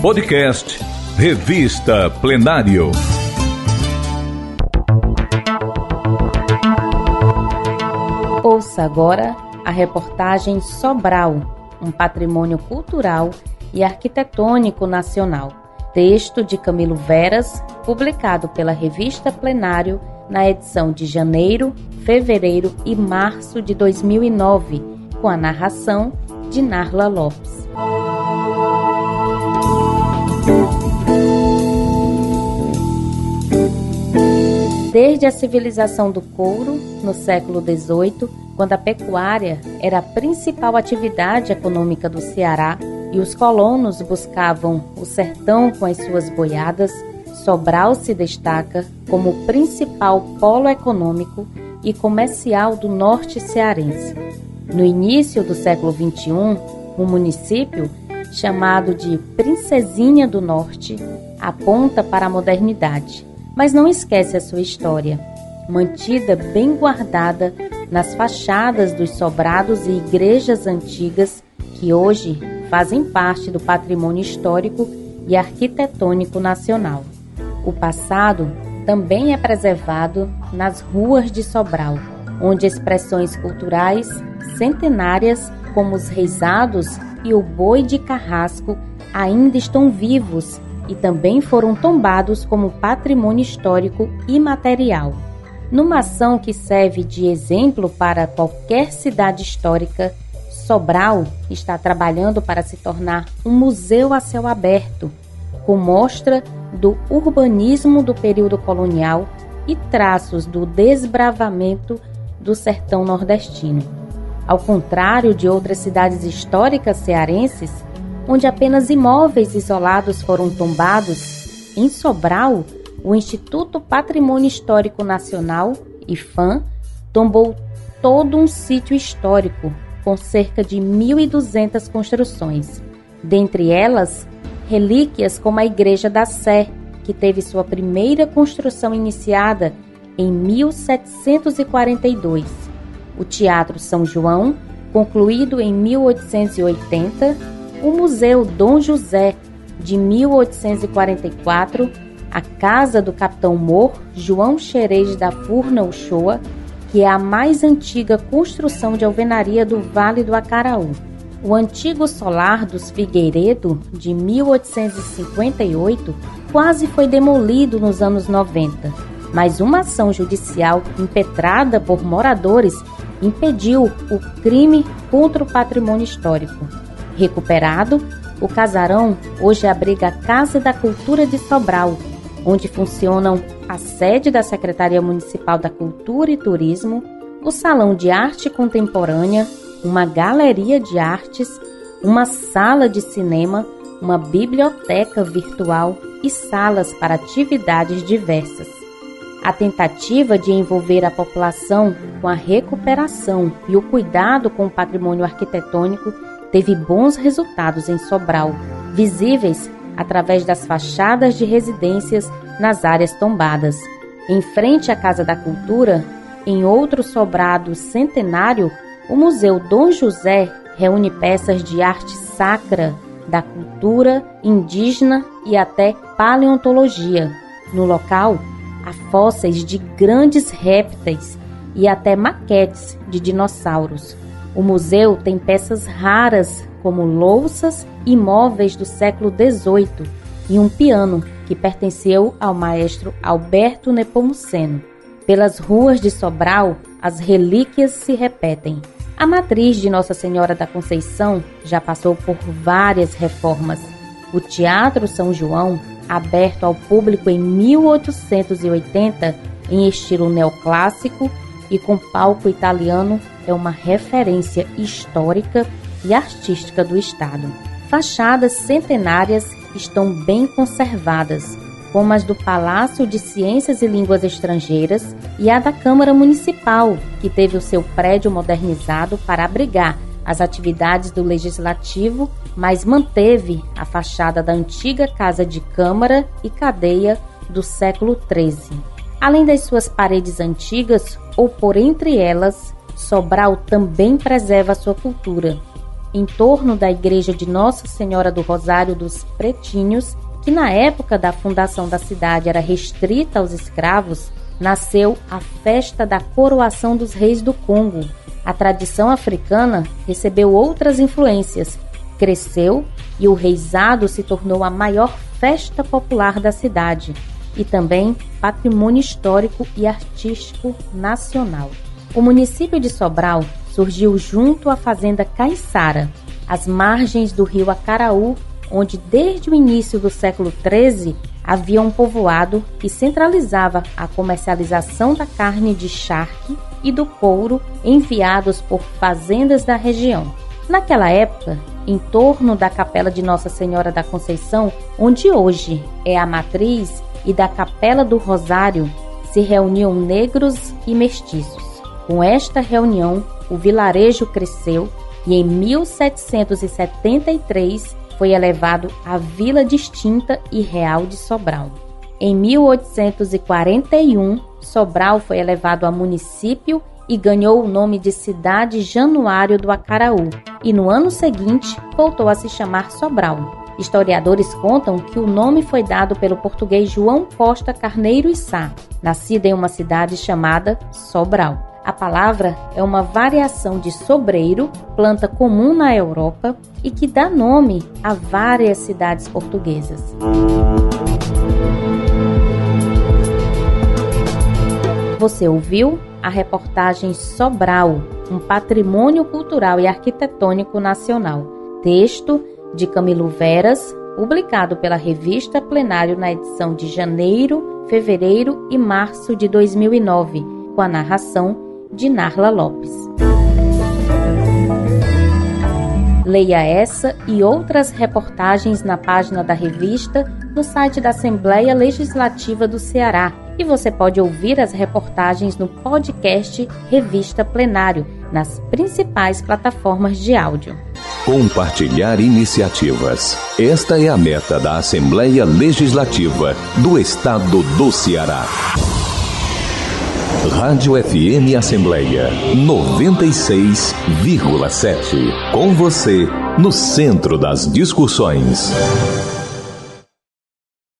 Podcast Revista Plenário. Ouça agora a reportagem Sobral, um patrimônio cultural e arquitetônico nacional. Texto de Camilo Veras, publicado pela revista Plenário na edição de janeiro, fevereiro e março de 2009, com a narração de Narla Lopes. Desde a civilização do couro, no século XVIII, quando a pecuária era a principal atividade econômica do Ceará e os colonos buscavam o sertão com as suas boiadas, Sobral se destaca como o principal polo econômico e comercial do norte cearense. No início do século XXI, o município, chamado de Princesinha do Norte, aponta para a modernidade mas não esquece a sua história, mantida bem guardada nas fachadas dos sobrados e igrejas antigas que hoje fazem parte do patrimônio histórico e arquitetônico nacional. O passado também é preservado nas ruas de Sobral, onde expressões culturais centenárias como os reisados e o boi de carrasco ainda estão vivos e também foram tombados como patrimônio histórico imaterial. Numa ação que serve de exemplo para qualquer cidade histórica, Sobral está trabalhando para se tornar um museu a céu aberto, com mostra do urbanismo do período colonial e traços do desbravamento do sertão nordestino. Ao contrário de outras cidades históricas cearenses, onde apenas imóveis isolados foram tombados, em Sobral, o Instituto Patrimônio Histórico Nacional, IFAM, tombou todo um sítio histórico, com cerca de 1.200 construções. Dentre elas, relíquias como a Igreja da Sé, que teve sua primeira construção iniciada em 1742, o Teatro São João, concluído em 1880 o Museu Dom José, de 1844, a casa do capitão Mor João Xerez da Furna Uchoa, que é a mais antiga construção de alvenaria do Vale do Acaraú. O antigo solar dos Figueiredo, de 1858, quase foi demolido nos anos 90, mas uma ação judicial impetrada por moradores impediu o crime contra o patrimônio histórico. Recuperado, o casarão hoje abriga a Casa da Cultura de Sobral, onde funcionam a sede da Secretaria Municipal da Cultura e Turismo, o Salão de Arte Contemporânea, uma galeria de artes, uma sala de cinema, uma biblioteca virtual e salas para atividades diversas. A tentativa de envolver a população com a recuperação e o cuidado com o patrimônio arquitetônico teve bons resultados em Sobral, visíveis através das fachadas de residências nas áreas tombadas. Em frente à Casa da Cultura, em outro sobrado centenário, o Museu Dom José reúne peças de arte sacra, da cultura indígena e até paleontologia. No local, há fósseis de grandes répteis e até maquetes de dinossauros. O museu tem peças raras, como louças e móveis do século XVIII, e um piano que pertenceu ao maestro Alberto Nepomuceno. Pelas ruas de Sobral, as relíquias se repetem. A matriz de Nossa Senhora da Conceição já passou por várias reformas. O Teatro São João, aberto ao público em 1880 em estilo neoclássico e com palco italiano, é uma referência histórica e artística do Estado. Fachadas centenárias estão bem conservadas, como as do Palácio de Ciências e Línguas Estrangeiras e a da Câmara Municipal, que teve o seu prédio modernizado para abrigar as atividades do Legislativo, mas manteve a fachada da antiga Casa de Câmara e Cadeia do século XIII. Além das suas paredes antigas, ou por entre elas, Sobral também preserva sua cultura. em torno da igreja de Nossa Senhora do Rosário dos Pretinhos, que na época da fundação da cidade era restrita aos escravos, nasceu a festa da coroação dos reis do Congo. A tradição africana recebeu outras influências, cresceu e o reisado se tornou a maior festa popular da cidade e também patrimônio histórico e artístico nacional. O município de Sobral surgiu junto à fazenda Caiçara, às margens do rio Acaraú, onde desde o início do século XIII havia um povoado que centralizava a comercialização da carne de charque e do couro enviados por fazendas da região. Naquela época, em torno da Capela de Nossa Senhora da Conceição, onde hoje é a matriz, e da Capela do Rosário, se reuniam negros e mestiços. Com esta reunião, o vilarejo cresceu e em 1773 foi elevado à Vila Distinta e Real de Sobral. Em 1841, Sobral foi elevado a município e ganhou o nome de Cidade Januário do Acaraú, e no ano seguinte voltou a se chamar Sobral. Historiadores contam que o nome foi dado pelo português João Costa Carneiro e Sá, nascido em uma cidade chamada Sobral. A palavra é uma variação de sobreiro, planta comum na Europa e que dá nome a várias cidades portuguesas. Você ouviu a reportagem Sobral, um patrimônio cultural e arquitetônico nacional. Texto de Camilo Veras, publicado pela revista Plenário na edição de janeiro, fevereiro e março de 2009, com a narração de Narla Lopes. Leia essa e outras reportagens na página da revista no site da Assembleia Legislativa do Ceará. E você pode ouvir as reportagens no podcast Revista Plenário, nas principais plataformas de áudio. Compartilhar iniciativas. Esta é a meta da Assembleia Legislativa do Estado do Ceará. Rádio FM Assembleia 96,7. Com você, no centro das discussões.